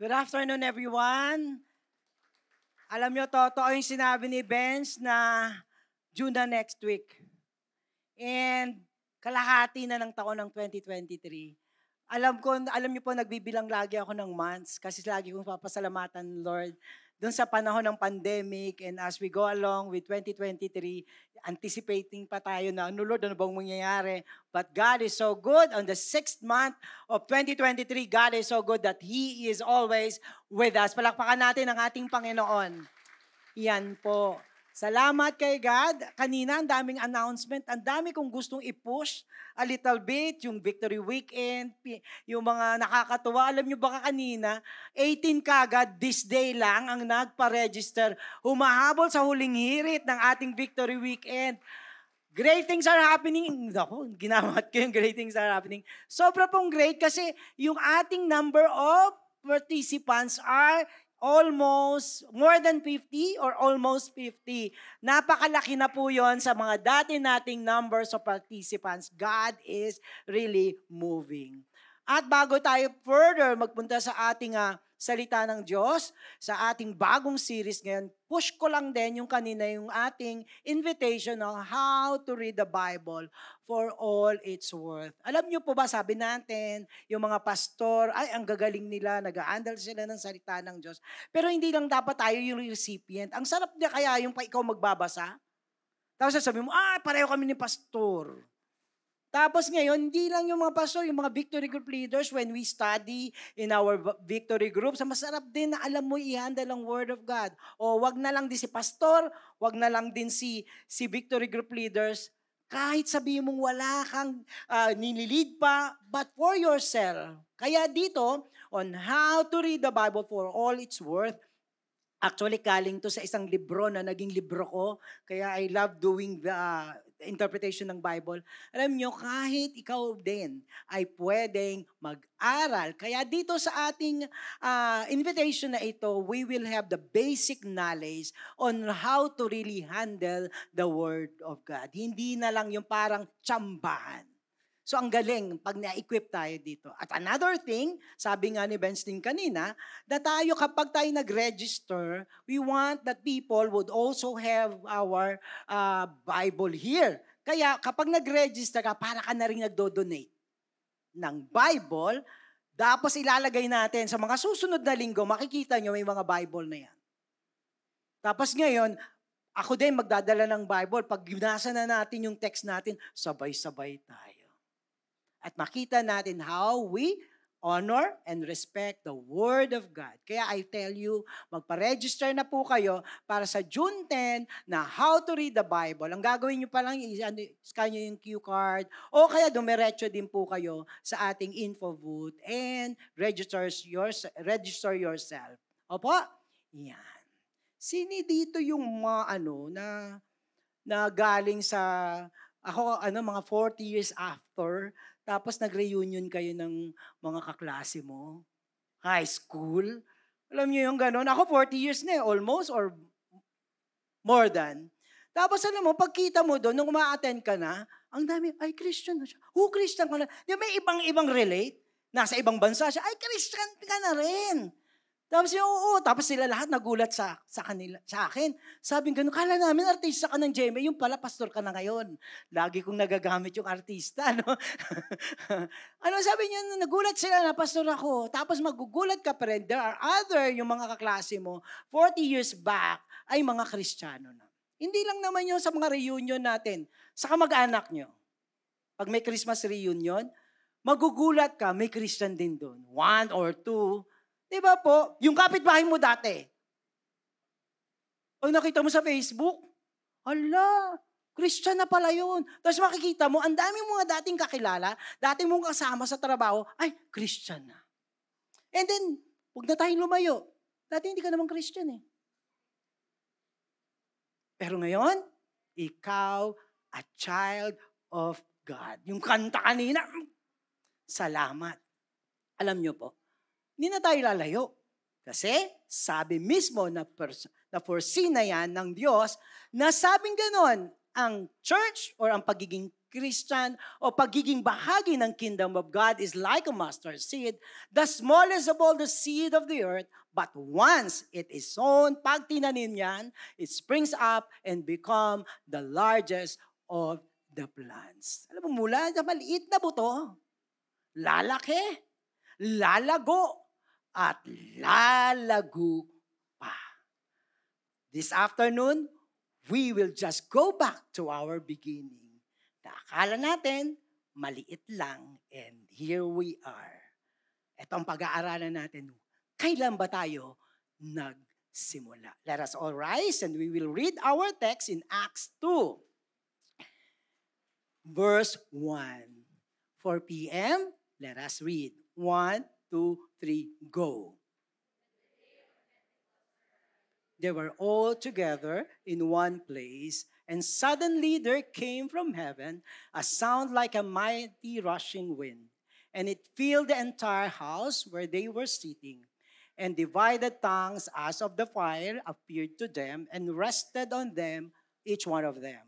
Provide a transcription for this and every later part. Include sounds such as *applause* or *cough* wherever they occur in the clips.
Good afternoon, everyone. Alam nyo, totoo yung sinabi ni Benz na June na next week. And kalahati na ng taon ng 2023. Alam ko, alam niyo po, nagbibilang lagi ako ng months kasi lagi kong papasalamatan, Lord, doon sa panahon ng pandemic and as we go along with 2023, anticipating pa tayo na, ano Lord, ano bang mangyayari? But God is so good. On the sixth month of 2023, God is so good that He is always with us. Palakpakan natin ang ating Panginoon. Yan po. Salamat kay God. Kanina, ang daming announcement. Ang dami kong gustong i-push a little bit. Yung Victory Weekend, yung mga nakakatuwa. Alam nyo ba kanina, 18 kagad this day lang ang nagpa-register. Humahabol sa huling hirit ng ating Victory Weekend. Great things are happening. Ako, ginamit ko yung great things are happening. Sobra pong great kasi yung ating number of participants are almost more than 50 or almost 50. Napakalaki na po yon sa mga dati nating numbers of participants. God is really moving. At bago tayo further magpunta sa ating uh, salita ng Diyos, sa ating bagong series ngayon, push ko lang din yung kanina yung ating invitation on how to read the Bible for all its worth. Alam niyo po ba, sabi natin, yung mga pastor, ay, ang gagaling nila, nag-aandal sila ng salita ng Diyos. Pero hindi lang dapat tayo yung recipient. Ang sarap niya kaya yung pa ikaw magbabasa. Tapos sabi mo, ah, pareho kami ni pastor. Tapos ngayon, hindi lang yung mga pastor, yung mga victory group leaders, when we study in our victory groups, masarap din na alam mo i-handle ang word of God. O wag na lang din si pastor, wag na lang din si, si victory group leaders, kahit sabihin mong wala kang uh, nililid pa, but for yourself. Kaya dito, on how to read the Bible for all its worth, Actually, kaling to sa isang libro na naging libro ko. Kaya I love doing the uh, interpretation ng Bible. Alam nyo, kahit ikaw din ay pwedeng mag-aral. Kaya dito sa ating uh, invitation na ito, we will have the basic knowledge on how to really handle the Word of God. Hindi na lang yung parang tsambahan. So ang galing pag na-equip tayo dito. At another thing, sabi nga ni Benstein kanina, na tayo kapag tayo nag-register, we want that people would also have our uh, Bible here. Kaya kapag nag-register ka, para ka na rin nagdo-donate ng Bible, tapos ilalagay natin sa mga susunod na linggo, makikita nyo may mga Bible na yan. Tapos ngayon, ako din magdadala ng Bible. Pag ginasa na natin yung text natin, sabay-sabay tayo at makita natin how we honor and respect the Word of God. Kaya I tell you, magpa-register na po kayo para sa June 10 na How to Read the Bible. Ang gagawin nyo pa lang, scan nyo yung cue card o kaya dumiretso din po kayo sa ating info booth and register, your, register yourself. Opo? Yan. Sini dito yung mga ano na na galing sa ako ano mga 40 years after tapos nag-reunion kayo ng mga kaklase mo. High school. Alam niyo yung gano'n. Ako 40 years na eh, almost or more than. Tapos alam mo, pagkita mo doon, nung uma-attend ka na, ang dami, ay, Christian na siya. Who Christian ka na? Di may ibang-ibang relate? Nasa ibang bansa siya, ay, Christian ka na rin. Tapos yung, oo, tapos sila lahat nagulat sa, sa kanila, sa akin. Sabi gano'n, kala namin artista ka ng GMA, yung pala pastor ka na ngayon. Lagi kong nagagamit yung artista, *laughs* no? ano sabi niya, nagulat sila na pastor ako. Tapos magugulat ka pa rin, there are other, yung mga kaklase mo, 40 years back, ay mga kristyano na. Hindi lang naman yun sa mga reunion natin, sa kamag-anak nyo. Pag may Christmas reunion, magugulat ka, may Christian din doon. One or two, Di ba po? Yung kapitbahay mo dati. O nakita mo sa Facebook, ala, Christian na pala yun. Tapos makikita mo, ang dami mga dating kakilala, dating mong kasama sa trabaho, ay, Christian na. And then, huwag na tayong lumayo. Dati hindi ka naman Christian eh. Pero ngayon, ikaw, a child of God. Yung kanta kanina, salamat. Alam nyo po, hindi na tayo lalayo. Kasi sabi mismo na, pers- na foresee na yan ng Diyos na sabing ganon, ang church or ang pagiging Christian o pagiging bahagi ng kingdom of God is like a mustard seed, the smallest of all the seed of the earth, but once it is sown, pag tinanim yan, it springs up and become the largest of the plants. Alam mo, mula sa maliit na buto, lalaki, lalago, at lalago pa. This afternoon, we will just go back to our beginning na akala natin, maliit lang, and here we are. Ito pag-aaralan natin. Kailan ba tayo nagsimula? Let us all rise and we will read our text in Acts 2, verse 1. 4 p.m., let us read. 1, 2, 3, go. They were all together in one place, And suddenly there came from heaven a sound like a mighty rushing wind, and it filled the entire house where they were sitting. And divided tongues as of the fire appeared to them and rested on them, each one of them.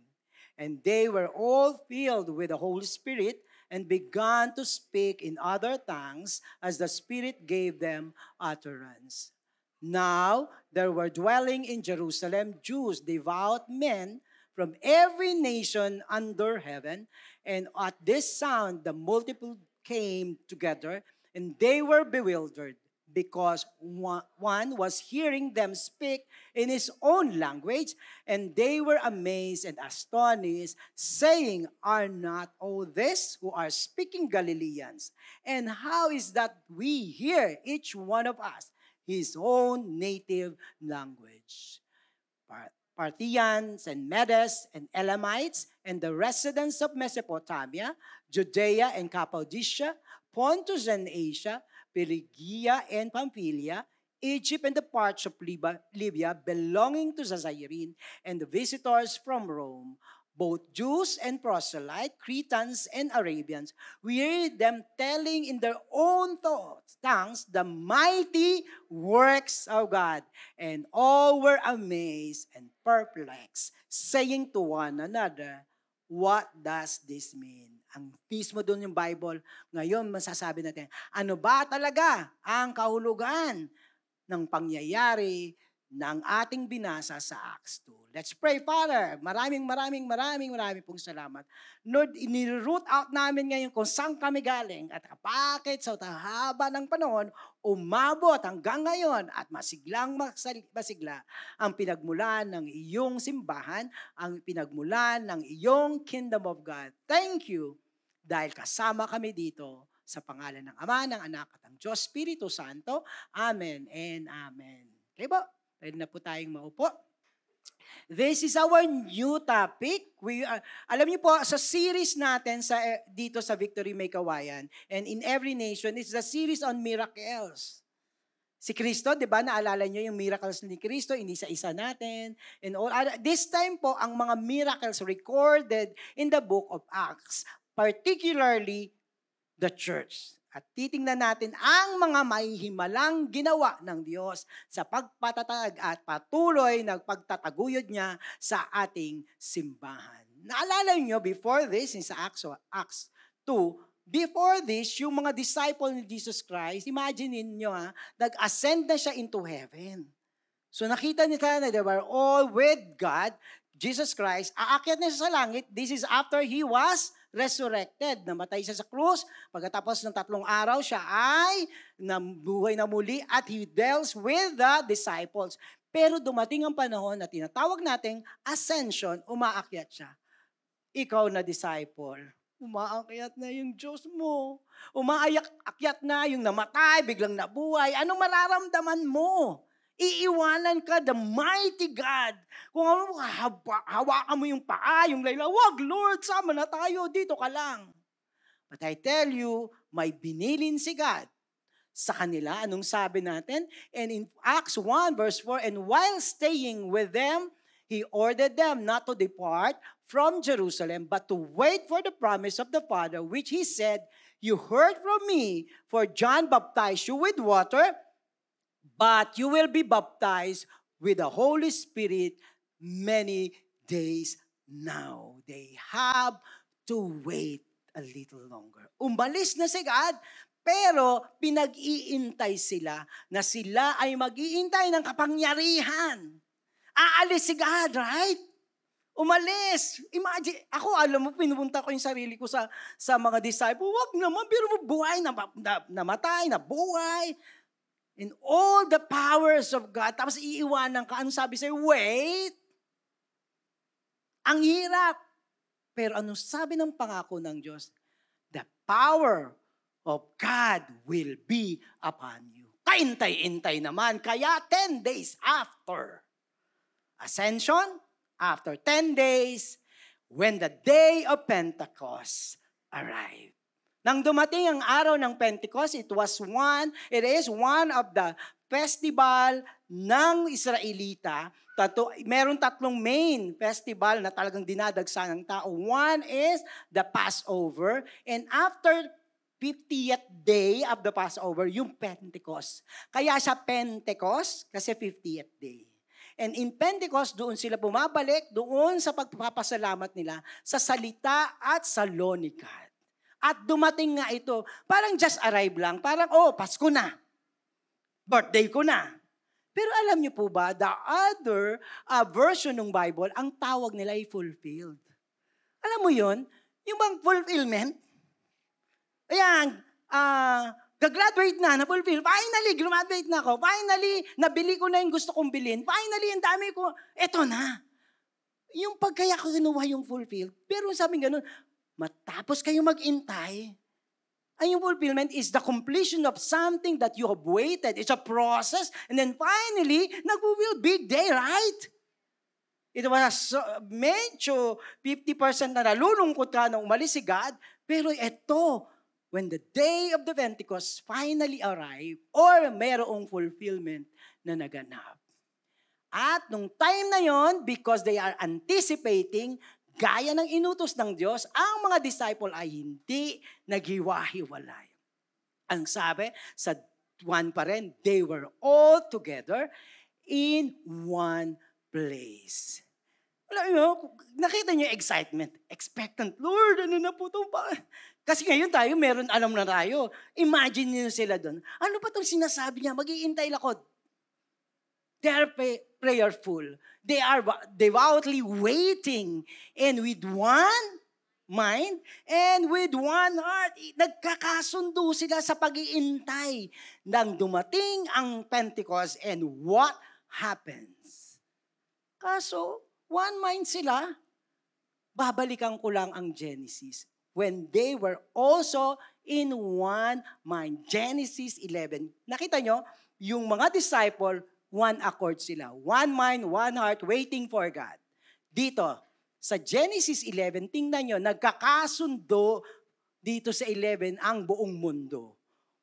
And they were all filled with the Holy Spirit and began to speak in other tongues as the Spirit gave them utterance. Now there were dwelling in Jerusalem Jews, devout men from every nation under heaven. And at this sound, the multiple came together, and they were bewildered because one was hearing them speak in his own language, and they were amazed and astonished, saying, Are not all this who are speaking Galileans? And how is that we hear, each one of us, his own native language? Parthians and Medes and Elamites and the residents of Mesopotamia, Judea and Cappadocia, Pontus and Asia, Phrygia and Pamphylia, Egypt and the parts of Libya belonging to Zazairene, and the visitors from Rome, both Jews and proselyte, Cretans and Arabians, we heard them telling in their own thoughts, tongues the mighty works of God. And all were amazed and perplexed, saying to one another, What does this mean? Ang mismo doon yung Bible, ngayon masasabi natin, ano ba talaga ang kahulugan ng pangyayari ng ating binasa sa Acts 2. Let's pray, Father. Maraming, maraming, maraming, maraming pong salamat. Lord, iniroot out namin ngayon kung saan kami galing at bakit sa haba ng panahon, umabot hanggang ngayon at masiglang masigla ang pinagmulan ng iyong simbahan, ang pinagmulan ng iyong kingdom of God. Thank you dahil kasama kami dito sa pangalan ng Ama, ng Anak at ng Diyos Espiritu Santo. Amen and Amen. Okay po? Pwede na po tayong maupo. This is our new topic. We are, alam niyo po, sa series natin sa, eh, dito sa Victory May Kawayan and in every nation, it's the series on miracles. Si Kristo, di ba, naalala niyo yung miracles ni Kristo, hindi sa isa natin. And all, this time po, ang mga miracles recorded in the book of Acts, particularly the church. At titingnan natin ang mga mahihimalang ginawa ng Diyos sa pagpatatag at patuloy na pagtataguyod niya sa ating simbahan. Naalala niyo before this, sa Acts, Acts 2, before this, yung mga disciple ni Jesus Christ, imagine niyo ha, nag-ascend na siya into heaven. So nakita nila na they were all with God, Jesus Christ, aakyat na siya sa langit. This is after He was resurrected. Namatay siya sa krus. Pagkatapos ng tatlong araw, siya ay nabuhay na muli at he deals with the disciples. Pero dumating ang panahon na tinatawag nating ascension, umaakyat siya. Ikaw na disciple, umaakyat na yung Diyos mo. Umaakyat na yung namatay, biglang nabuhay. Anong mararamdaman mo? Iiwanan ka the mighty God. Kung ano, hawakan mo yung paa, yung layla, wag Lord, sama na tayo, dito ka lang. But I tell you, may binilin si God sa kanila. Anong sabi natin? And in Acts 1 verse 4, And while staying with them, He ordered them not to depart from Jerusalem, but to wait for the promise of the Father, which He said, You heard from me, for John baptized you with water, but you will be baptized with the Holy Spirit many days now. They have to wait a little longer. Umalis na si God, pero pinag-iintay sila na sila ay mag-iintay ng kapangyarihan. Aalis si God, right? Umalis. Imagine, ako alam mo, pinupunta ko yung sarili ko sa, sa mga disciple. Wag naman, pero buhay, na, na, namatay, nabuhay. In all the powers of God. Tapos iiwanan ka. Ano sabi sa'yo? Wait. Ang hirap. Pero ano sabi ng pangako ng Diyos? The power of God will be upon you. Kaintay-intay naman. Kaya 10 days after ascension, after 10 days, when the day of Pentecost arrived. Nang dumating ang araw ng Pentecost, it was one, it is one of the festival ng Israelita. Tato, meron tatlong main festival na talagang dinadagsa ng tao. One is the Passover. And after 50th day of the Passover, yung Pentecost. Kaya siya Pentecost kasi 50th day. And in Pentecost, doon sila bumabalik, doon sa pagpapasalamat nila sa salita at sa lonikat. At dumating nga ito, parang just arrive lang, parang, oh, Pasko na. Birthday ko na. Pero alam niyo po ba, the other uh, version ng Bible, ang tawag nila ay fulfilled. Alam mo yon Yung bang fulfillment? Ayan, uh, Gagraduate na, na-fulfill. Finally, graduate na ako. Finally, nabili ko na yung gusto kong bilhin. Finally, ang dami ko. Eto na. Yung pagkaya ko kinuha yung fulfill. Pero sabi ganun, matapos kayo mag-intay, ang yung fulfillment is the completion of something that you have waited. It's a process. And then finally, nag-will big day, right? It was medyo 50% na nalulungkot ka na umalis si God. Pero ito, when the day of the Pentecost finally arrived or mayroong fulfillment na naganap. At nung time na yon, because they are anticipating, gaya ng inutos ng Diyos, ang mga disciple ay hindi naghiwa-hiwalay. Ang sabi, sa one pa rin, they were all together in one place. Alam mo, nakita niyo excitement. Expectant, Lord, ano na po ito? Kasi ngayon tayo, meron alam na tayo. Imagine niyo sila doon. Ano ba itong sinasabi niya? Mag-iintay lakot. They are pay- prayerful. They are devoutly waiting. And with one mind and with one heart, nagkakasundo sila sa pag-iintay nang dumating ang Pentecost and what happens. Kaso, one mind sila. Babalikan ko lang ang Genesis when they were also in one mind. Genesis 11. Nakita nyo, yung mga disciple, one accord sila. One mind, one heart, waiting for God. Dito, sa Genesis 11, tingnan nyo, nagkakasundo dito sa 11 ang buong mundo.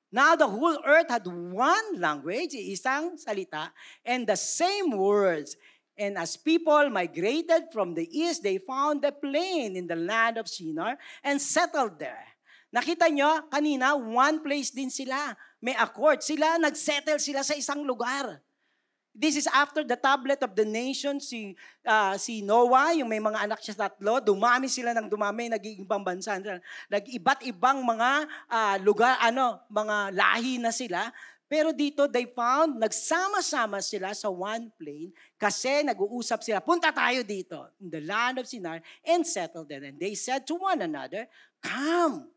Now the whole earth had one language, isang salita, and the same words. And as people migrated from the east, they found a plain in the land of Shinar and settled there. Nakita nyo, kanina, one place din sila. May accord. Sila, nagsettle sila sa isang lugar. This is after the tablet of the nation, si, uh, si Noah, yung may mga anak siya tatlo, dumami sila ng dumami, naging ibang bansa. Nag-iba't ibang mga uh, lugar, ano, mga lahi na sila. Pero dito, they found, nagsama-sama sila sa one plane kasi nag-uusap sila, punta tayo dito, in the land of Sinar, and settled there. And they said to one another, Come,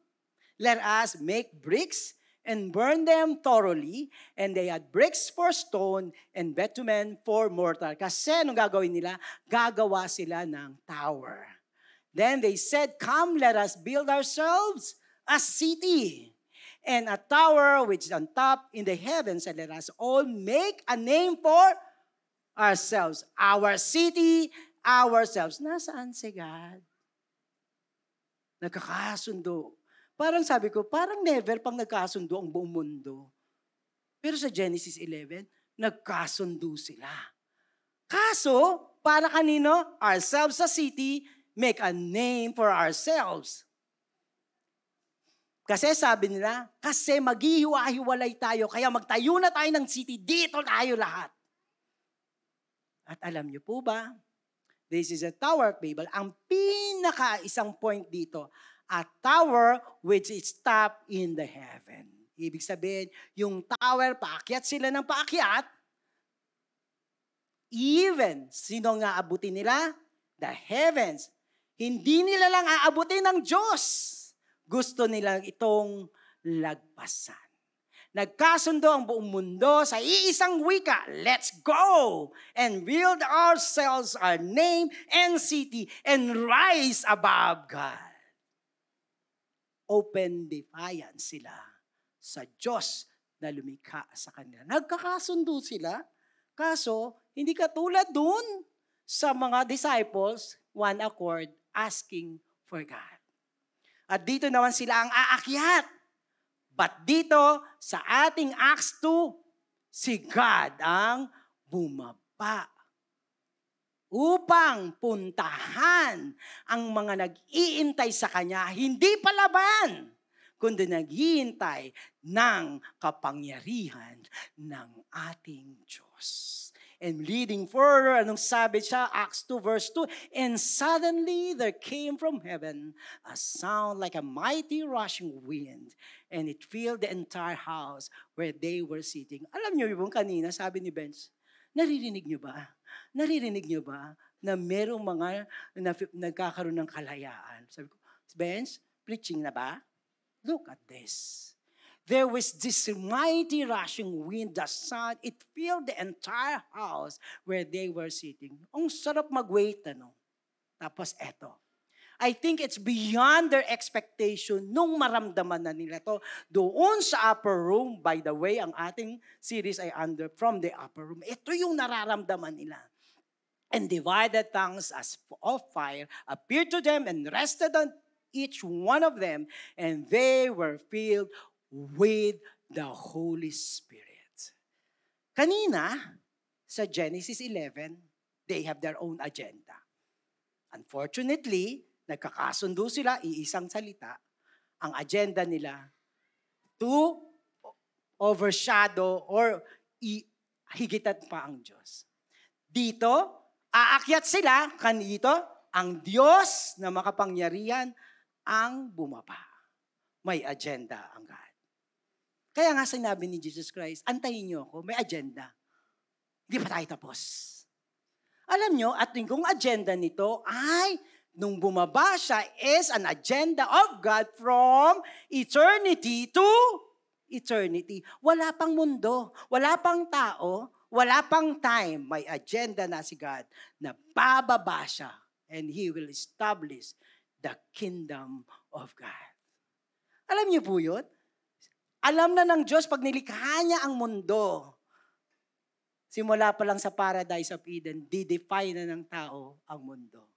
let us make bricks and burn them thoroughly. And they had bricks for stone and bitumen for mortar. Kasi anong gagawin nila? Gagawa sila ng tower. Then they said, Come, let us build ourselves a city and a tower which is on top in the heavens, and let us all make a name for ourselves. Our city, ourselves. Nasaan si God? Nagkakasundo. Parang sabi ko, parang never pang nagkasundo ang buong mundo. Pero sa Genesis 11, nagkasundo sila. Kaso, para kanino? Ourselves sa city, make a name for ourselves. Kasi sabi nila, kasi maghihiwa-hiwalay tayo, kaya magtayo na tayo ng city, dito tayo lahat. At alam niyo po ba, This is a Tower of Babel. Ang pinaka isang point dito, a tower which is top in the heaven. Ibig sabihin, yung tower, paakyat sila ng paakyat. Even, sino nga abutin nila? The heavens. Hindi nila lang aabutin ng Diyos. Gusto nilang itong lagpasan. Nagkasundo ang buong mundo sa iisang wika. Let's go and build ourselves our name and city and rise above God. Open defiance sila sa Diyos na lumikha sa kanila. Nagkakasundo sila. Kaso, hindi katulad dun sa mga disciples, one accord, asking for God. At dito naman sila ang aakyat But dito, sa ating Acts 2, si God ang bumaba upang puntahan ang mga nag-iintay sa Kanya, hindi palaban, kundi naghihintay ng kapangyarihan ng ating Diyos. And leading further, anong sabi siya? Acts 2 verse 2, And suddenly there came from heaven a sound like a mighty rushing wind, and it filled the entire house where they were sitting. Alam niyo yung kanina, sabi ni Benz, naririnig niyo ba? Naririnig niyo ba na merong mga na, nagkakaroon ng kalayaan? Sabi ko, Benz, preaching na ba? Look at this. There was this mighty rushing wind, the sun, it filled the entire house where they were sitting. Ang sarap mag-wait, ano? Tapos eto. I think it's beyond their expectation nung maramdaman na nila to doon sa upper room. By the way, ang ating series ay under from the upper room. Ito yung nararamdaman nila. And divided tongues as of fire appeared to them and rested on each one of them, and they were filled with the Holy Spirit. Kanina, sa Genesis 11, they have their own agenda. Unfortunately, nagkakasundo sila, iisang salita. Ang agenda nila to overshadow or i- higitan pa ang Diyos. Dito, aakyat sila, kanito, ang Diyos na makapangyarihan ang bumaba. May agenda ang God. Kaya nga sinabi ni Jesus Christ, antayin niyo ako, may agenda. Hindi pa tayo tapos. Alam niyo, at yung agenda nito ay, nung bumaba siya, is an agenda of God from eternity to eternity. Wala pang mundo, wala pang tao, wala pang time. May agenda na si God na bababa siya and He will establish the kingdom of God. Alam niyo po yun? Alam na ng Diyos pag nilikha niya ang mundo. Simula pa lang sa paradise of Eden, didefine na ng tao ang mundo.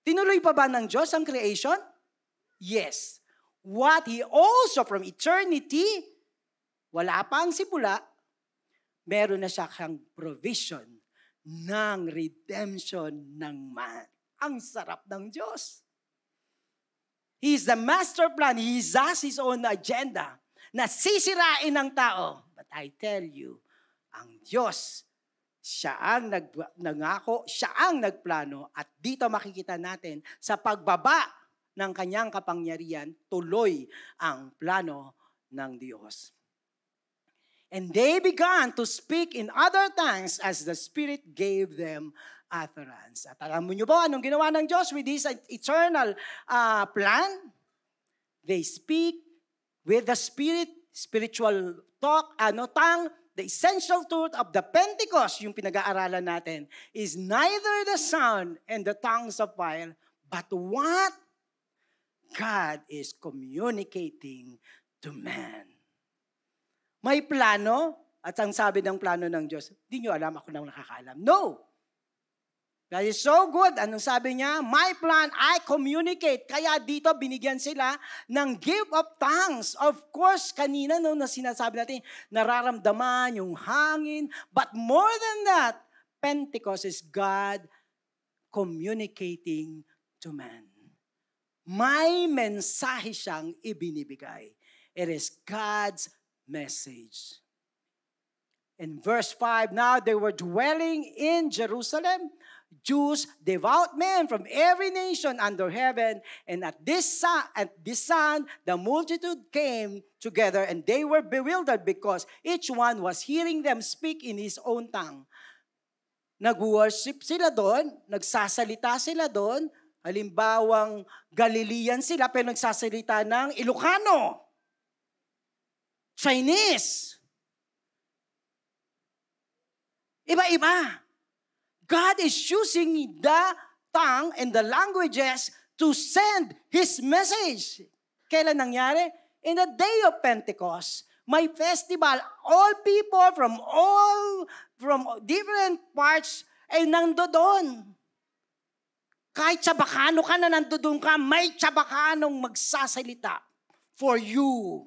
Tinuloy pa ba ng Diyos ang creation? Yes. What He also from eternity, wala pa ang simula, meron na siya kang provision ng redemption ng man. Ang sarap ng Diyos. He's the master plan. He has his own agenda na sisirain ng tao. But I tell you, ang Diyos, siya ang nag, nangako, siya ang nagplano at dito makikita natin sa pagbaba ng kanyang kapangyarihan, tuloy ang plano ng Diyos. And they began to speak in other tongues as the Spirit gave them utterance. At alam mo nyo ba anong ginawa ng Diyos with this eternal uh, plan? They speak with the Spirit, spiritual talk, ano, tongue, the essential truth of the Pentecost, yung pinag-aaralan natin, is neither the sound and the tongues of fire, but what God is communicating to man. May plano, at ang sabi ng plano ng Diyos, hindi nyo alam, ako nang nakakaalam. No! That is so good. Anong sabi niya? My plan, I communicate. Kaya dito binigyan sila ng give of thanks. Of course, kanina no, na sinasabi natin, nararamdaman yung hangin. But more than that, Pentecost is God communicating to man. May mensahe siyang ibinibigay. It is God's message. In verse 5, now they were dwelling in Jerusalem Jews, devout men from every nation under heaven. And at this, son, at this sound, the multitude came together and they were bewildered because each one was hearing them speak in his own tongue. Nag-worship sila doon, nagsasalita sila doon, halimbawang Galilean sila pero nagsasalita ng Ilocano, Chinese, Iba-iba. God is using the tongue and the languages to send His message. Kailan nangyari? In the day of Pentecost, my festival, all people from all, from different parts ay nando doon. Kahit Chabacano ka na nandoon ka, may Chabacanong magsasalita for you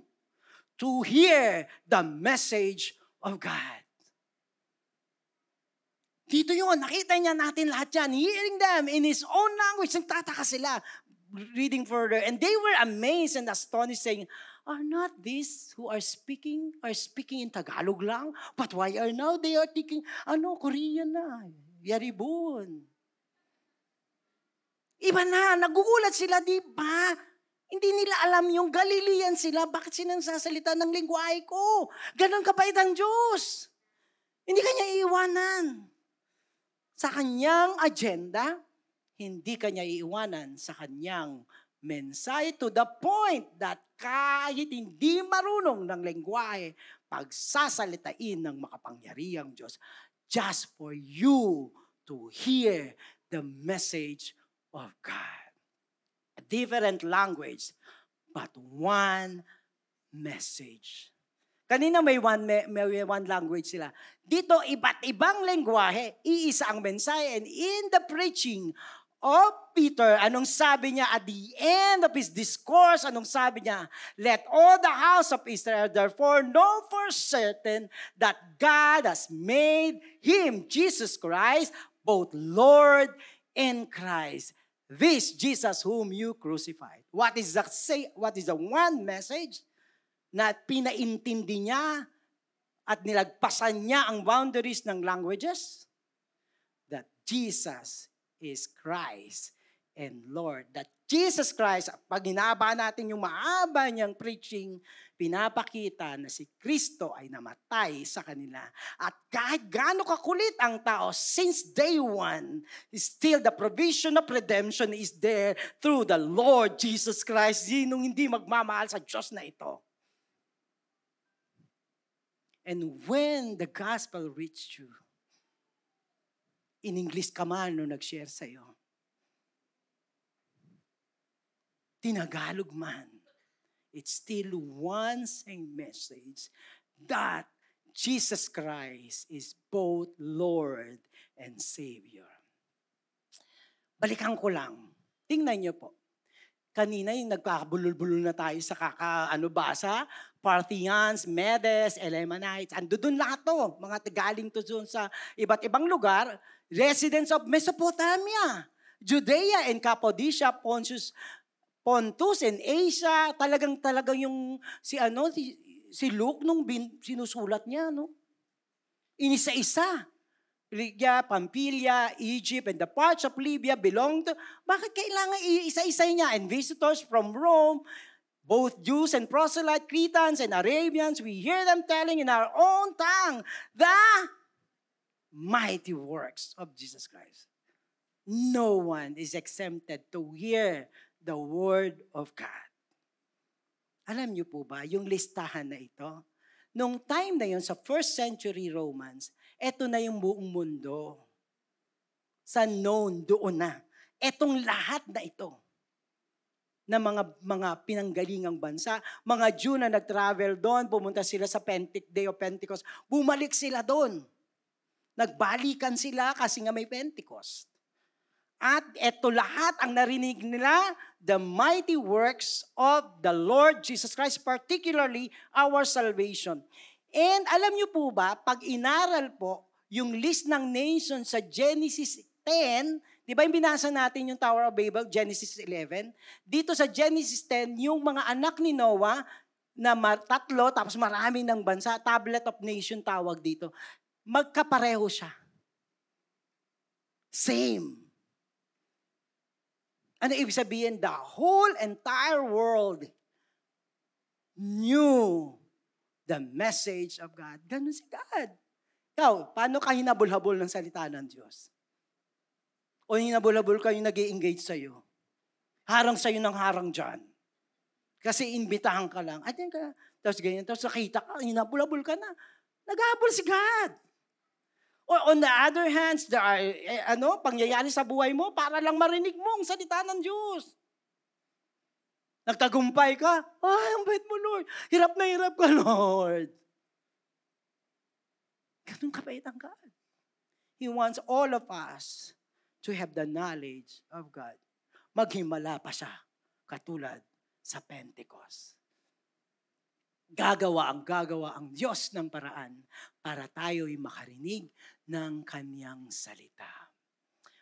to hear the message of God. Dito yun, nakita niya natin lahat yan. Hearing them in his own language. Nagtataka sila. Reading further. And they were amazed and astonished saying, Are not these who are speaking, are speaking in Tagalog lang? But why are now they are thinking, ano, Korean na. Yaribun. Iba na, nagugulat sila, di ba? Hindi nila alam yung Galilean sila. Bakit sinangsasalita ng lingwahe ko? Ganon kapait ang Diyos. Hindi kanya iiwanan sa kanyang agenda, hindi kanya iiwanan sa kanyang mensahe to the point that kahit hindi marunong ng lengguwahe, pagsasalitain ng makapangyarihang Diyos just for you to hear the message of God. A different language, but one message. Kanina may one, may, may one language sila. Dito, iba't ibang lengguwahe, iisa ang mensahe. And in the preaching of Peter, anong sabi niya at the end of his discourse, anong sabi niya? Let all the house of Israel therefore know for certain that God has made him, Jesus Christ, both Lord and Christ. This Jesus whom you crucified. What is the say? What is the one message? Na pinaintindi niya at nilagpasan niya ang boundaries ng languages? That Jesus is Christ and Lord. That Jesus Christ, pag hinaba natin yung maaba niyang preaching, pinapakita na si Kristo ay namatay sa kanila. At kahit gaano kakulit ang tao, since day one, still the provision of redemption is there through the Lord Jesus Christ. Sinong hindi magmamahal sa Diyos na ito? And when the gospel reached you, in English ka man no nag-share sa'yo, tinagalog man, it's still one same message that Jesus Christ is both Lord and Savior. Balikan ko lang. Tingnan niyo po. Kanina yung nagkakabulol-bulol na tayo sa kaka, ano basa, Parthians, Medes, Elamanites, ando doon lahat to, mga galing to doon sa iba't ibang lugar, residents of Mesopotamia, Judea and Cappadocia, Pontus, Pontus and Asia, talagang talagang yung si ano si, si Luke nung bin, sinusulat niya no. Inisa-isa. Lydia, Pamphylia, Egypt, and the parts of Libya belonged bakit kailangan isa-isa niya? And visitors from Rome, both Jews and proselyte, Cretans and Arabians, we hear them telling in our own tongue the mighty works of Jesus Christ. No one is exempted to hear the word of God. Alam niyo po ba, yung listahan na ito, nung time na yun sa first century Romans, eto na yung buong mundo. Sa known, doon na. Etong lahat na ito na mga mga pinanggalingang bansa, mga Jew na nag-travel doon, pumunta sila sa Pentic Day of Pentecost, bumalik sila doon. Nagbalikan sila kasi nga may Pentecost. At eto lahat ang narinig nila, the mighty works of the Lord Jesus Christ, particularly our salvation. And alam niyo po ba, pag inaral po yung list ng nations sa Genesis 10, di ba yung binasa natin yung Tower of Babel, Genesis 11? Dito sa Genesis 10, yung mga anak ni Noah, na tatlo, tapos marami ng bansa, tablet of nation tawag dito, magkapareho siya. same. Ano ibig sabihin? The whole entire world knew the message of God. Ganun si God. Ikaw, paano ka hinabol-habol ng salita ng Diyos? O hinabol-habol ka yung nag engage sa'yo? Harang sa'yo ng harang dyan. Kasi imbitahan ka lang. At ka, tapos ganyan, tapos nakita ka, hinabol-habol ka na. Naghabol si God. Or on the other hand, there are, eh, ano, pangyayari sa buhay mo para lang marinig mo ang salita ng Diyos. Nagtagumpay ka, ay, ang bait mo, Lord. Hirap na hirap ka, *laughs* Lord. Ganun kabait ang God. He wants all of us to have the knowledge of God. Maghimala pa siya, katulad sa Pentecost. Gagawa ang gagawa ang Diyos ng paraan para tayo'y makarinig ng kanyang salita.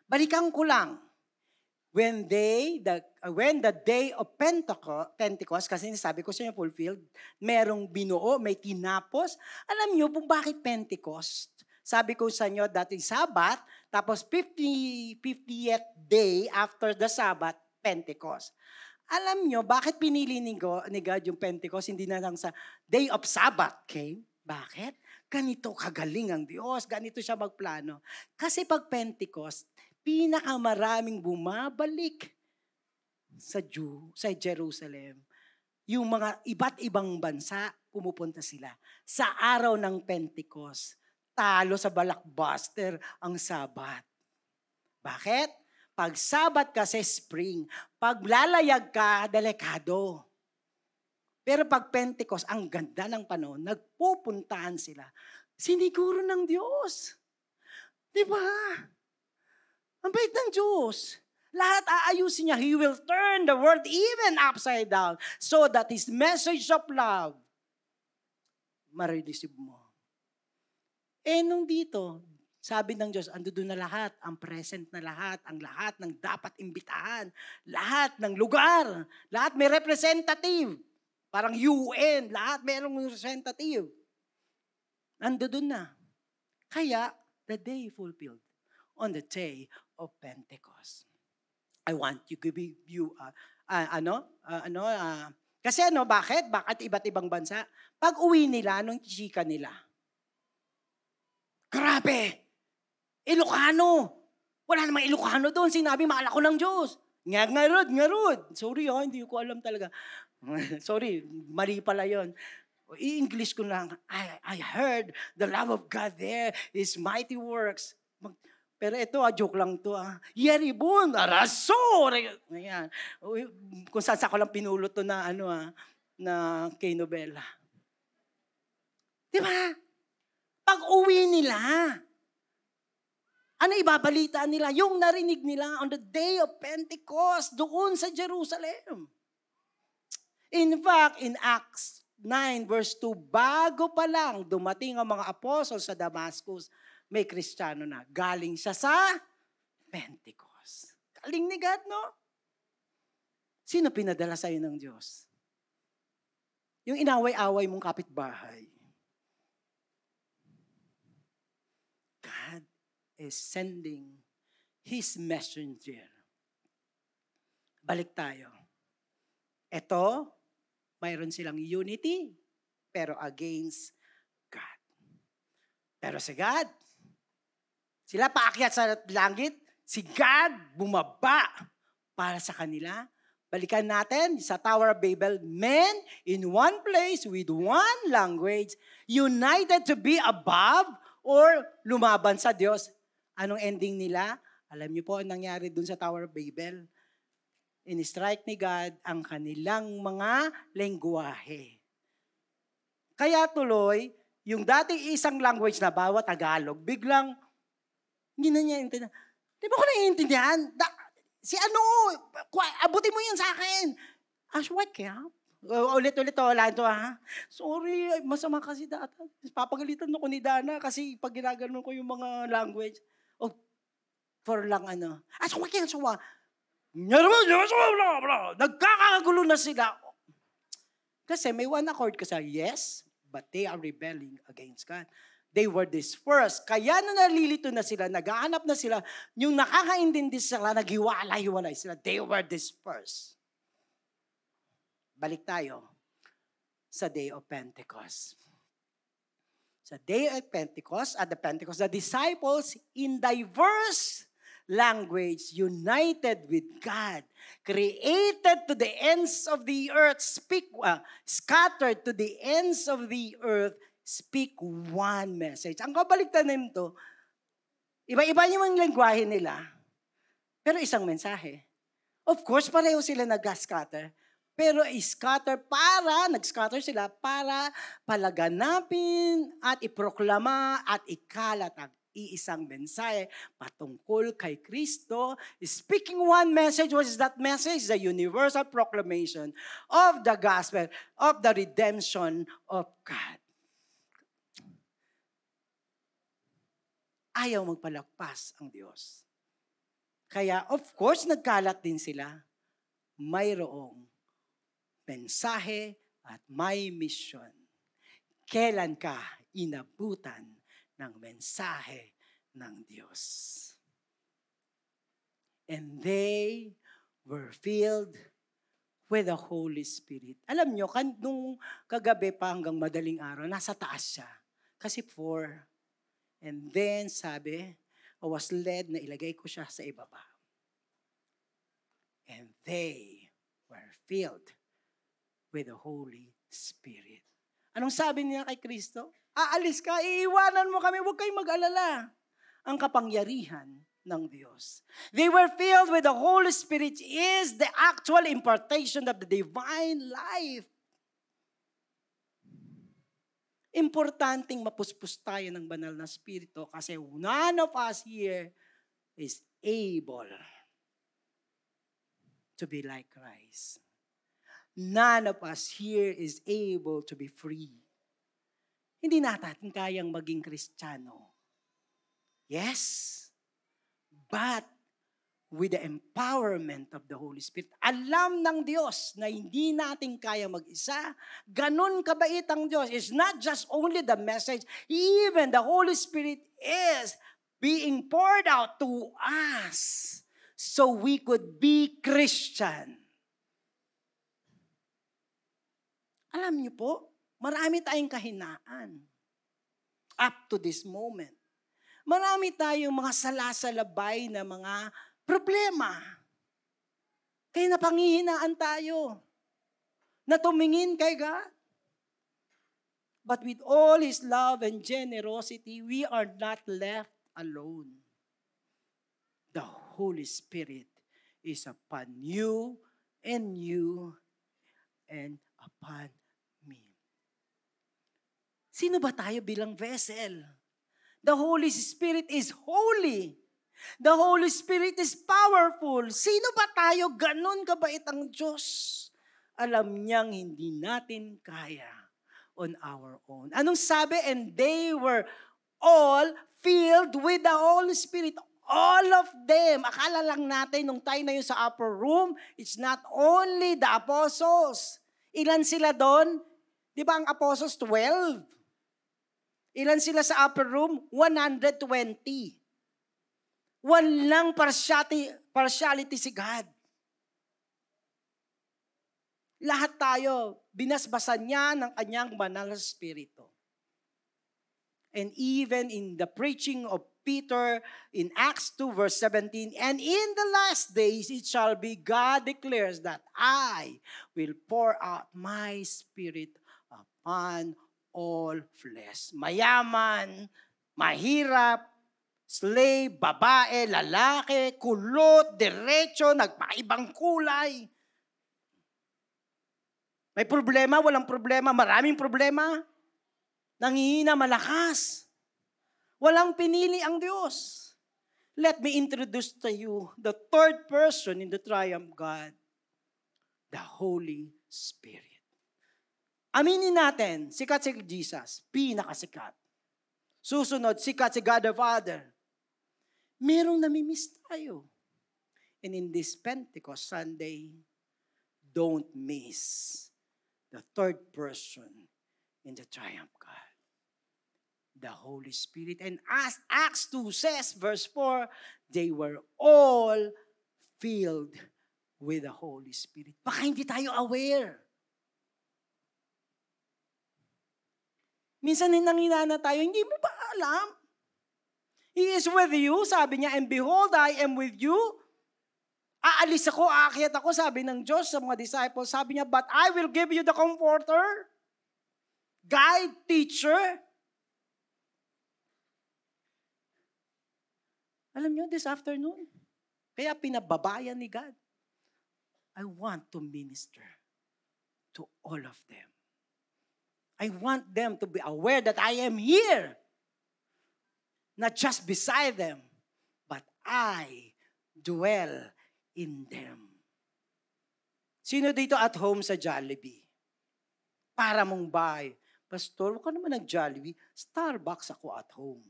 Balikan ko lang when they the uh, when the day of Pentecost, Pentecost kasi sabi ko sa inyo fulfilled, merong binuo, may tinapos. Alam niyo kung bakit Pentecost? Sabi ko sa inyo dati Sabbath, tapos 50 50th day after the Sabbath, Pentecost. Alam niyo bakit pinili ni God, ni God yung Pentecost hindi na lang sa day of Sabbath came? Bakit? Ganito kagaling ang Diyos, ganito siya magplano. Kasi pag Pentecost, pinakamaraming bumabalik sa Jew, sa Jerusalem. Yung mga iba't ibang bansa, pumupunta sila. Sa araw ng Pentecost, talo sa balakbuster ang Sabat. Bakit? Pag Sabat kasi spring, pag lalayag ka, delikado. Pero pag Pentecost, ang ganda ng panahon, nagpupuntahan sila. Siniguro ng Diyos. Di ba? Ang bait ng Diyos. Lahat aayusin niya. He will turn the world even upside down so that His message of love marireceive mo. Eh nung dito, sabi ng Diyos, ando doon na lahat, ang present na lahat, ang lahat ng dapat imbitahan, lahat ng lugar, lahat may representative. Parang UN, lahat mayroong representative. Ando doon na. Kaya, the day fulfilled on the day of Pentecost. I want you to give you, uh, uh, ano, uh, ano, uh, kasi ano, bakit? Bakit iba't ibang bansa? Pag uwi nila, nung chika nila, grabe! Ilocano! Wala namang Ilocano doon. Sinabi, mahal ako ng Diyos. Nga ngarod, ngarod. Sorry ha, hindi ko alam talaga. *laughs* Sorry, mali pala yon. I-English ko lang, I, I heard the love of God there, His mighty works. Pero ito, ah, joke lang to. Ah. Yeribon, araso! Ayan. Kung saan sa ko lang pinulot to na, ano, ah, na kay Nobela. Di ba? Pag uwi nila, ano ibabalita nila? Yung narinig nila on the day of Pentecost doon sa Jerusalem. In fact, in Acts 9 verse 2, bago pa lang dumating ang mga apostol sa Damascus, may kristyano na. Galing siya sa Pentecost. Galing ni God, no? Sino pinadala sa'yo ng Diyos? Yung inaway-away mong kapitbahay. God is sending His messenger. Balik tayo. Ito, mayroon silang unity, pero against God. Pero si God, sila paakyat sa langit, si God bumaba para sa kanila. Balikan natin sa Tower of Babel, men in one place with one language, united to be above or lumaban sa Diyos. Anong ending nila? Alam niyo po ang nangyari dun sa Tower of Babel. In-strike ni God ang kanilang mga lengguwahe. Kaya tuloy, yung dati isang language na bawat Tagalog, biglang hindi na niya intindihan. Di ba ko naiintindihan? Da, si ano, abutin mo yan sa akin. Ash, what kaya? Ulit-ulit to, wala to ha. Sorry, masama kasi data. Papagalitan ako ni Dana kasi pag ginagano ko yung mga language. Oh, for lang ano. Ash, what kaya suwa? Nagkakagulo na sila. Kasi may one accord kasi, yes, but they are rebelling against God. They were dispersed. Kaya na nalilito na sila, naghahanap na sila, yung nakakaintindi sila, naghiwalay-hiwalay sila. They were dispersed. Balik tayo sa day of Pentecost. Sa day of Pentecost, at the Pentecost, the disciples in diverse language, united with God, created to the ends of the earth, speak, uh, scattered to the ends of the earth, speak one message. Ang kabaligtan nito, iba-iba yung lingwahe nila, pero isang mensahe. Of course, pareho sila nag-scatter. Pero scatter para, nag-scatter sila para palaganapin at iproklama at ikalat ang iisang mensahe patungkol kay Kristo. Speaking one message, what is that message? The universal proclamation of the gospel, of the redemption of God. ayaw magpalagpas ang Diyos. Kaya of course nagkalat din sila. Mayroong mensahe at may mission. Kailan ka inabutan ng mensahe ng Diyos? And they were filled with the Holy Spirit. Alam nyo, kan, nung kagabi pa hanggang madaling araw, nasa taas siya. Kasi four, And then, sabi, I was led na ilagay ko siya sa ibaba. And they were filled with the Holy Spirit. Anong sabi niya kay Kristo? Aalis ka, iiwanan mo kami, huwag kayong mag-alala. Ang kapangyarihan ng Diyos. They were filled with the Holy Spirit is the actual impartation of the divine life importanteng mapuspos tayo ng banal na spirito kasi none of us here is able to be like Christ. None of us here is able to be free. Hindi natin kayang maging Kristiyano. Yes, but with the empowerment of the Holy Spirit. Alam ng Diyos na hindi natin kaya mag-isa. Ganon kabait ang Diyos. It's not just only the message, even the Holy Spirit is being poured out to us so we could be Christian. Alam niyo po, marami tayong kahinaan up to this moment. Marami tayong mga salasalabay na mga problema. Kaya napangihinaan tayo na tumingin kay God. But with all His love and generosity, we are not left alone. The Holy Spirit is upon you and you and upon. Sino ba tayo bilang vessel? The Holy Spirit is holy. The Holy Spirit is powerful. Sino ba tayo? Ganon kabait ang Diyos. Alam niyang hindi natin kaya on our own. Anong sabi? And they were all filled with the Holy Spirit. All of them. Akala lang natin nung tayo na yun sa upper room, it's not only the apostles. Ilan sila doon? Di ba ang apostles? 12. Ilan sila sa upper room? 120. Walang partiality, partiality si God. Lahat tayo, binasbasan niya ng kanyang banal na spirito. And even in the preaching of Peter in Acts 2 verse 17, and in the last days it shall be, God declares that I will pour out my spirit upon all flesh. Mayaman, mahirap, slave, babae, lalaki, kulot, derecho, nagpaibang kulay. May problema, walang problema, maraming problema. Nangihina, malakas. Walang pinili ang Diyos. Let me introduce to you the third person in the triumph God, the Holy Spirit. Aminin natin, sikat si Jesus, pinakasikat. Susunod, sikat si God the Father merong namimiss tayo. And in this Pentecost Sunday, don't miss the third person in the triumph God. the Holy Spirit. And as Acts 2 says, verse 4, they were all filled with the Holy Spirit. Baka hindi tayo aware. Minsan nanginana tayo, hindi mo ba alam? He is with you, sabi niya, and behold, I am with you. Aalis ako, aakyat ako, sabi ng Diyos sa mga disciples. Sabi niya, but I will give you the comforter, guide, teacher. Alam niyo, this afternoon, kaya pinababayan ni God. I want to minister to all of them. I want them to be aware that I am here. Not just beside them, but I dwell in them. Sino dito at home sa Jollibee? Para mong bahay. Pastor, huwag ka naman nag-Jollibee. Starbucks ako at home.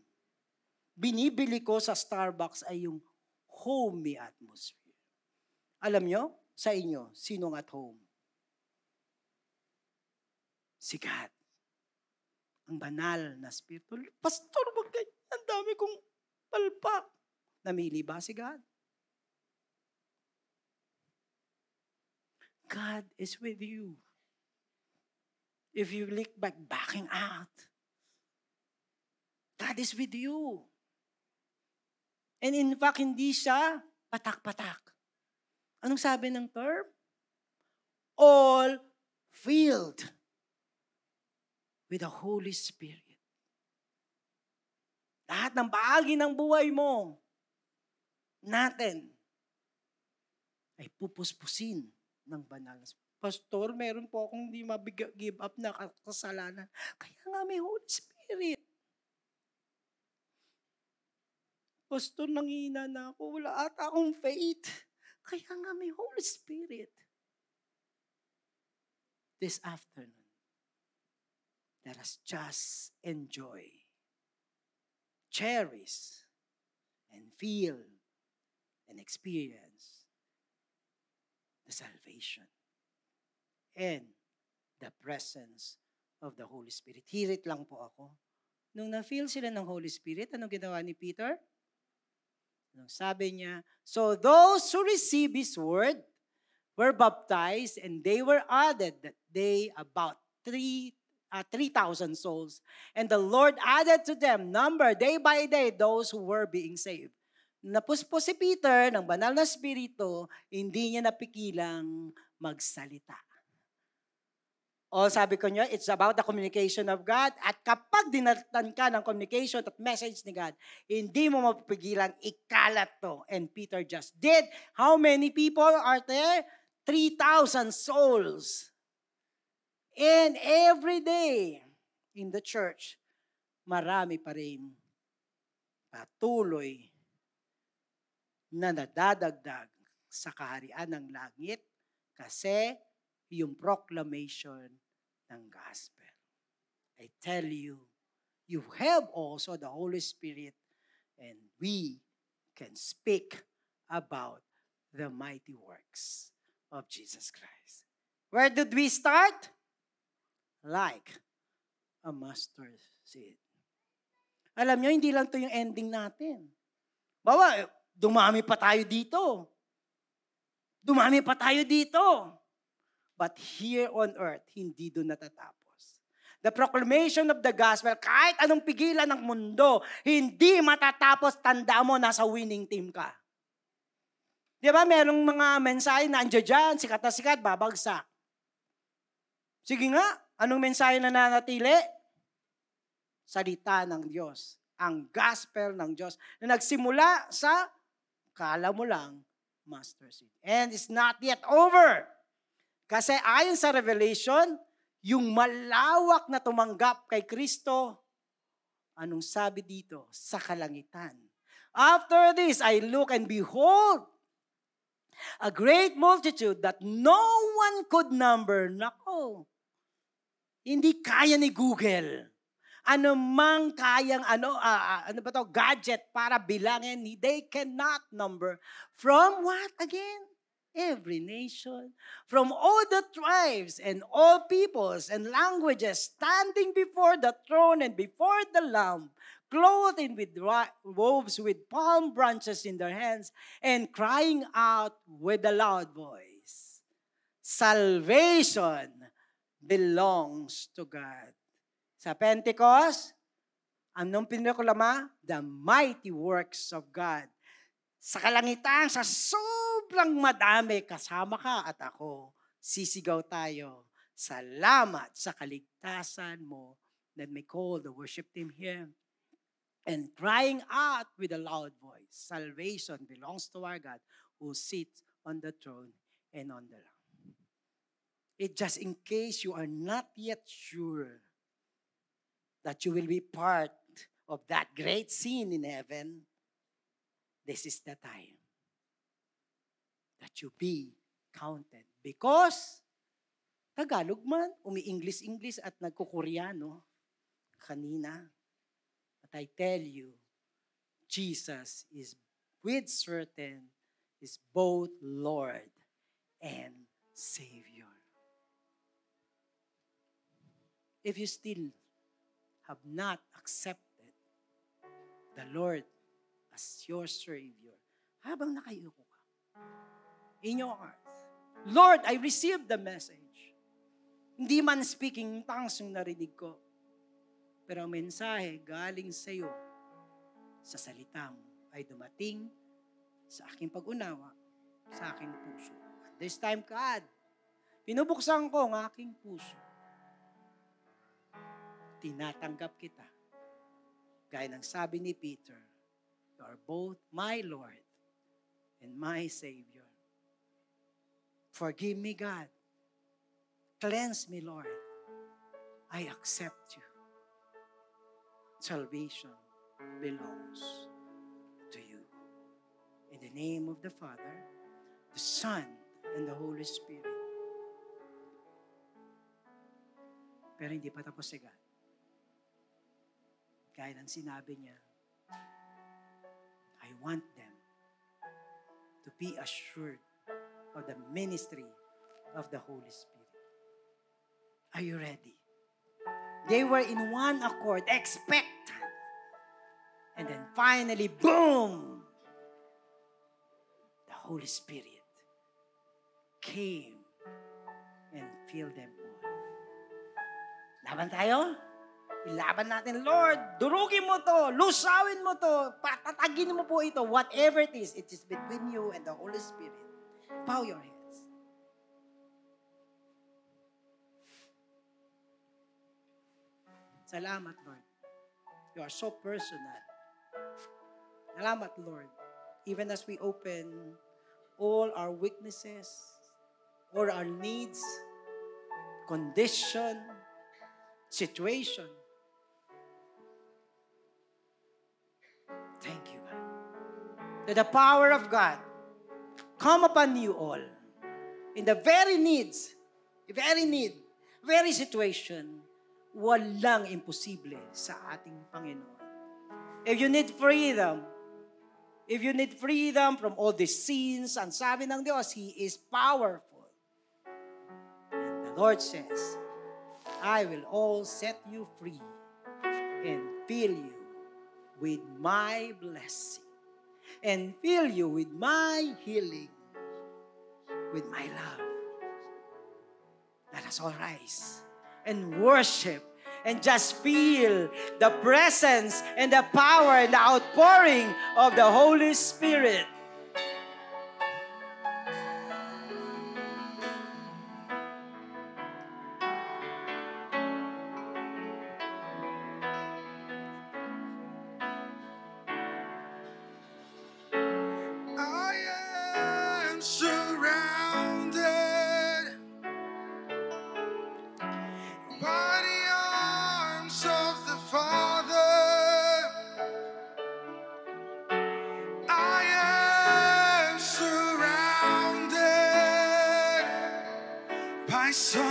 Binibili ko sa Starbucks ay yung homey atmosphere. Alam nyo, sa inyo, sinong at home? Si God. Ang banal na spirito. Pastor, wag ganyan. Ang dami kong palpak. Namili ba si God? God is with you. If you look back, backing out, God is with you. And in fact, hindi siya patak-patak. Anong sabi ng term? All filled with the Holy Spirit. Lahat ng bahagi ng buhay mo, natin, ay pupuspusin ng banal na Pastor, meron po akong hindi mabig-give up na kasalanan. Kaya nga may Holy Spirit. Pastor, nangina na ako. Wala ata akong faith. Kaya nga may Holy Spirit. This afternoon, let us just enjoy, cherish, and feel and experience the salvation and the presence of the Holy Spirit. Hirit lang po ako. Nung na-feel sila ng Holy Spirit, anong ginawa ni Peter? Anong sabi niya? So those who receive His word were baptized and they were added that day about three uh, 3,000 souls. And the Lord added to them number day by day those who were being saved. Napuspos si Peter ng banal na spirito, hindi niya napikilang magsalita. O sabi ko nyo, it's about the communication of God. At kapag dinatan ka ng communication at message ni God, hindi mo mapipigilan ikalat to. And Peter just did. How many people are there? 3,000 souls. And every day in the church, marami pa rin patuloy na nadadagdag sa kaharian ng langit kasi yung proclamation ng gospel. I tell you, you have also the Holy Spirit and we can speak about the mighty works of Jesus Christ. Where did we start? Like a mustard seed. Alam nyo, hindi lang to yung ending natin. Bawa, dumami pa tayo dito. Dumami pa tayo dito. But here on earth, hindi doon natatapos. The proclamation of the gospel, kahit anong pigilan ng mundo, hindi matatapos, tanda mo, nasa winning team ka. Di ba, merong mga mensahe na andyan dyan, sikat na sikat, babagsak. Sige nga, anong mensahe na nanatili? Salita ng Diyos. Ang gospel ng Diyos na nagsimula sa, kala mo lang, master seed. And it's not yet over. Kasi ayon sa Revelation, yung malawak na tumanggap kay Kristo, anong sabi dito? Sa kalangitan. After this, I look and behold, a great multitude that no one could number. Nako, hindi kaya ni Google. Ano mang kayang ano uh, ano ba to gadget para bilangin, they cannot number from what again? every nation, from all the tribes and all peoples and languages, standing before the throne and before the Lamb, clothed with robes with palm branches in their hands, and crying out with a loud voice, Salvation belongs to God. Sa Pentecost, anong pinakulama? The mighty works of God. Sa kalangitan, sa sobrang madami, kasama ka at ako, sisigaw tayo. Salamat sa kaligtasan mo that may call the worship team here and crying out with a loud voice, Salvation belongs to our God who sits on the throne and on the Lamb. It just in case you are not yet sure that you will be part of that great scene in heaven, this is the time that you be counted. Because, Tagalog man, umi-English-English at nagkukoreano kanina. But I tell you, Jesus is with certain is both Lord and Savior. If you still have not accepted the Lord as your Savior, habang nakayuko ka, in your heart, Lord, I received the message. Hindi man speaking tongues yung narinig ko pero ang mensahe galing sa iyo sa salita mo ay dumating sa aking pag-unawa, sa aking puso. At this time, God, pinubuksan ko ang aking puso. Tinatanggap kita. Gaya ng sabi ni Peter, You are both my Lord and my Savior. Forgive me, God. Cleanse me, Lord. I accept you salvation belongs to you. In the name of the Father, the Son, and the Holy Spirit. Pero hindi pa tapos si God. Gaya ng sinabi niya, I want them to be assured of the ministry of the Holy Spirit. Are you ready? They were in one accord, expectant. And then finally, boom! The Holy Spirit came and filled them all. Laban tayo? Ilaban natin, Lord, durugin mo to, lusawin mo to, patatagin mo po ito, whatever it is, it is between you and the Holy Spirit. Bow your head. Salamat, Lord. You are so personal. Salamat, Lord. Even as we open all our weaknesses, all our needs, condition, situation. That the power of God come upon you all in the very needs, very need, very situation walang imposible sa ating Panginoon. If you need freedom, if you need freedom from all these sins, ang sabi ng Diyos, He is powerful. And the Lord says, I will all set you free and fill you with my blessing and fill you with my healing, with my love. Let us all rise and worship and just feel the presence and the power and the outpouring of the Holy Spirit. sun.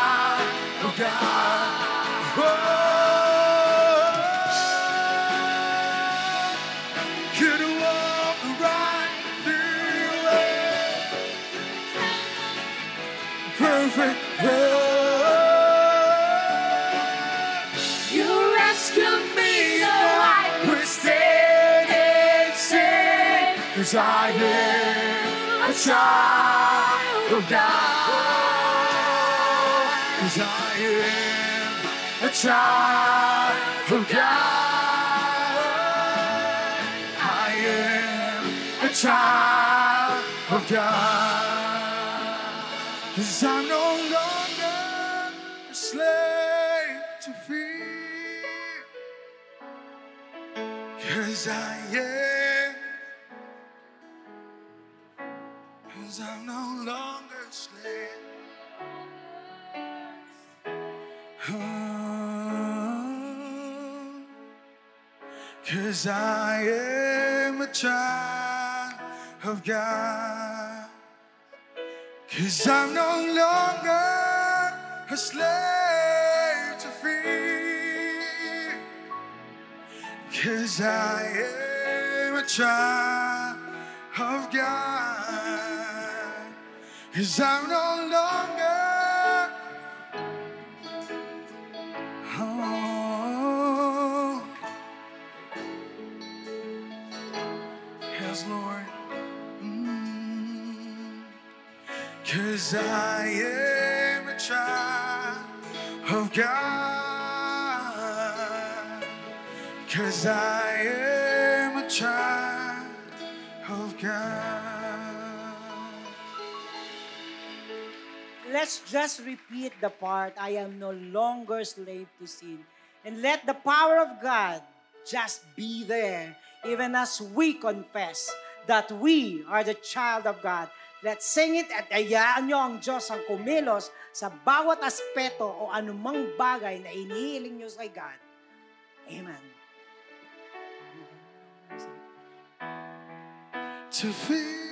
cause I am a child of God. Cause I am a child of God. I am a child of God. Cause I'm no longer a slave to fear. Cause I am. Cause I'm no longer a slave. Oh, Cause I am a child of God. Cause I'm no longer a slave to fear. Cause I am a child of God. Cause I'm no longer. Oh. Yes, Lord. Mm. Cause I am a child of God. Cause I am a child of God. Let's just repeat the part, I am no longer slave to sin. And let the power of God just be there, even as we confess that we are the child of God. Let's sing it at ayaan nyo ang Diyos ang kumilos sa bawat aspeto o anumang bagay na inihiling nyo sa God. Amen. to feel.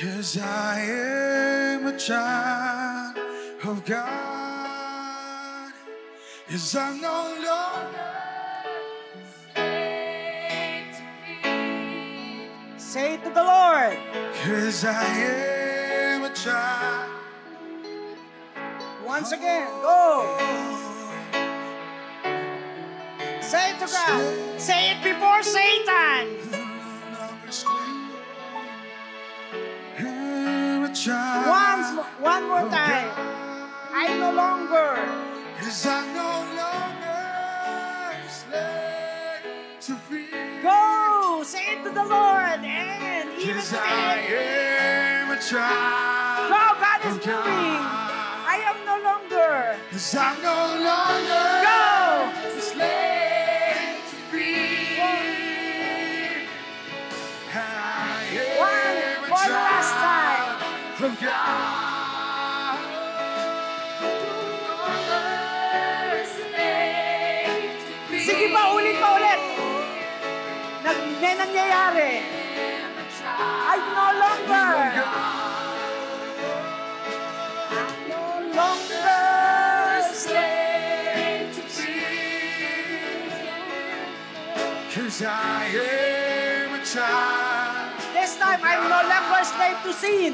Cause I am a child of God. Cause I'm no longer. Say it to the Lord. Cause I am a child. Once again, go. Say it to God. Say it before Satan. Once, one more time. I no longer. Cause I'm no longer slave to fear. Go. Say it to the Lord. And even Cause I am a child. Go. God is moving. I am no longer. Cause I'm no longer Sige pa, ulit pa ulit. Nag, may nangyayari. I no longer. No longer slave to Cause I am a child. This time, I'm no longer slave to sin.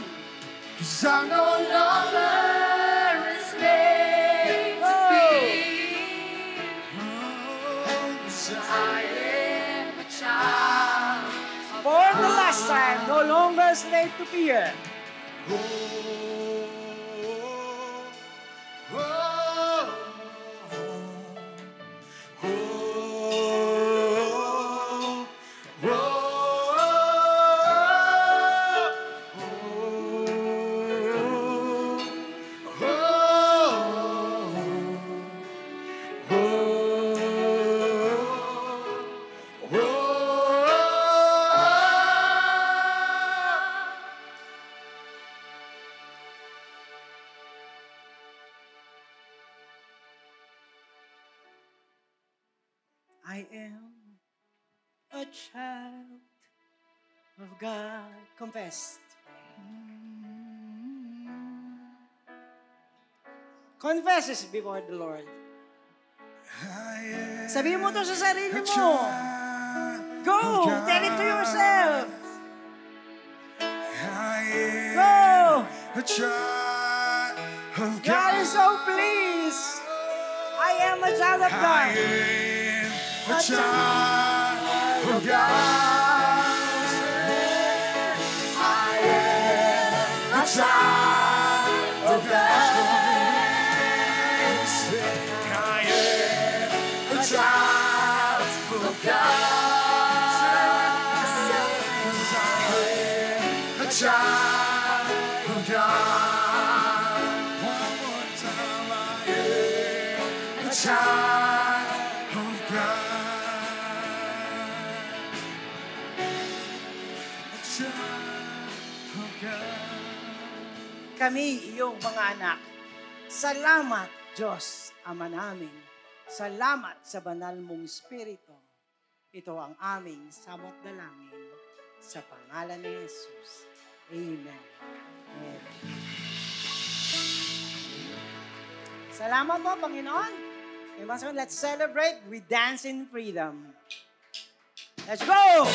Cause I'm no longer to Oh. I am a child. For the last time, no longer slave to fear. Oh, oh, oh, God. Confess. Confess this before the Lord. I am Sabihin mo to sa sarili mo. Go! Tell it to yourself. Go! God. Is so pleased. I am a child of I God. am a A child God. Child of God. One child of God. A child of God. Kami, iyong mga anak, salamat, Diyos, Ama namin. Salamat sa banal mong Espiritu. Ito ang aming samot dalangin sa pangalan ni Jesus. Amen. Amen. Salamat po, Panginoon. And let's celebrate with Dance in Freedom. Let's go!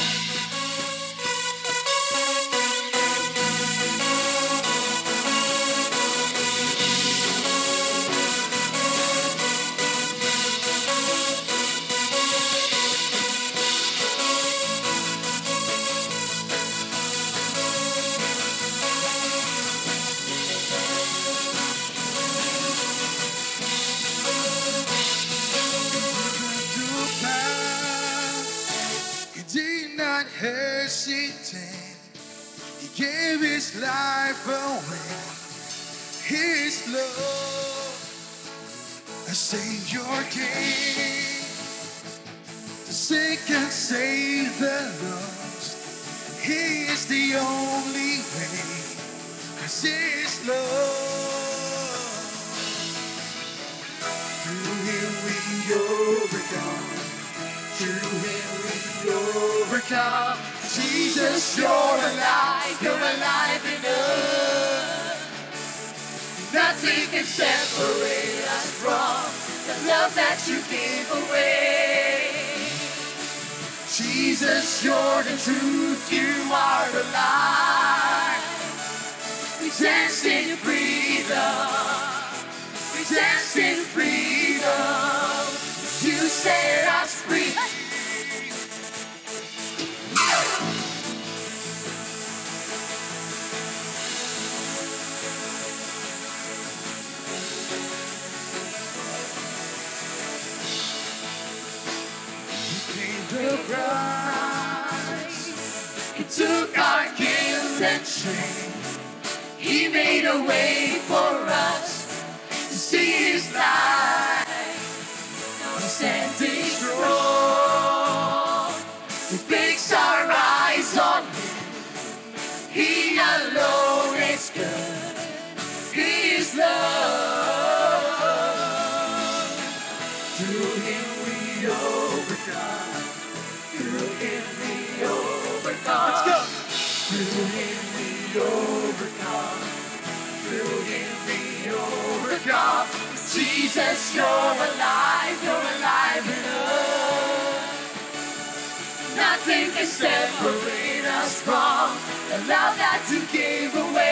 Hesitate. He gave his life away. His love, a Savior came to seek and save the lost. He is the only way, 'cause His love. Through Him we overcome. Through Him we overcome. Jesus, you're alive. You're alive in us. Nothing can separate us from the love that you give away. Jesus, you're the truth. You are the light. We dance in freedom. We dance in freedom. You set us price. He took our guilt and shame. He made a way for us to see His light. Now we're standing strong. We fix our eyes on Him. He alone is good. He is love. Overcome. Through Him we overcome. Jesus, you're alive. You're alive in us. Nothing can separate us from the love that you gave away.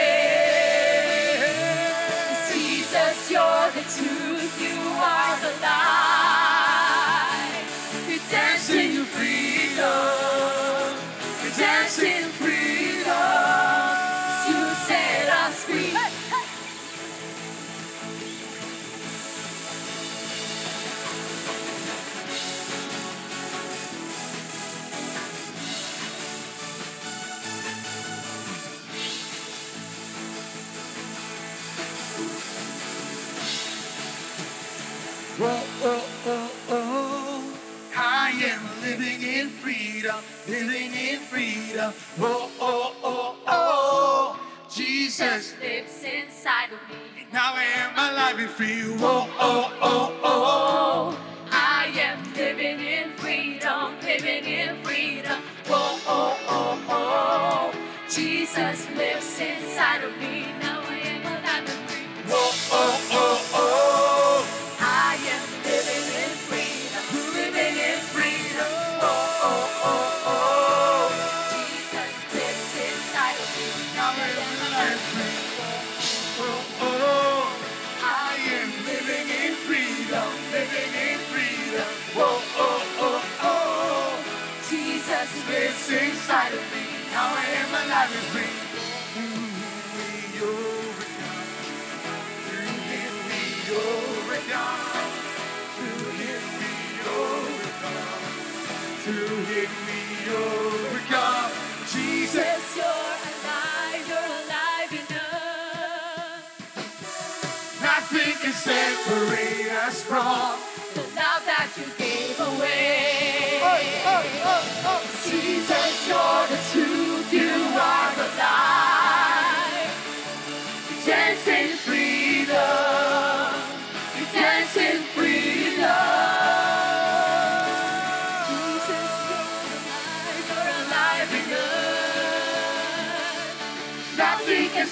hell. Whoa, oh, oh, oh. Jesus lives inside of me. Now I am alive and free. Whoa, oh, oh, oh. I am living in freedom, living in freedom. Whoa, oh, oh, oh. Jesus lives inside of me. Now I am alive and free. Whoa, oh, oh, oh. Separate us from The love that you gave away. Jesus, you're the truth.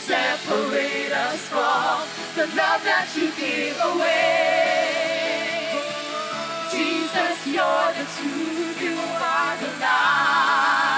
Separate us from the love that you give away. Jesus, you're the truth, you are the light.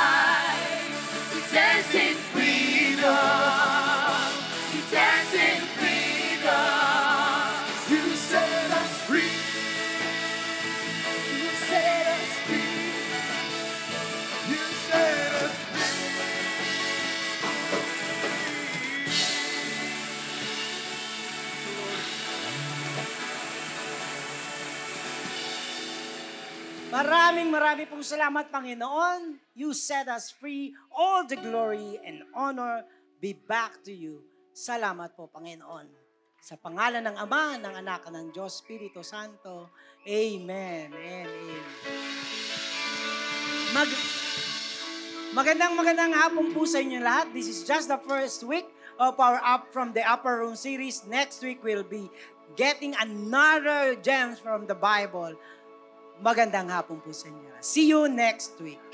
Maraming maraming pong salamat, Panginoon. You set us free. All the glory and honor be back to you. Salamat po, Panginoon. Sa pangalan ng Ama, ng Anak, ng Diyos, Espiritu Santo. Amen and amen. Mag magandang magandang hapon po sa inyo lahat. This is just the first week of our Up from the Upper Room series. Next week we'll be getting another gems from the Bible. Magandang hapon po sa inyo. See you next week.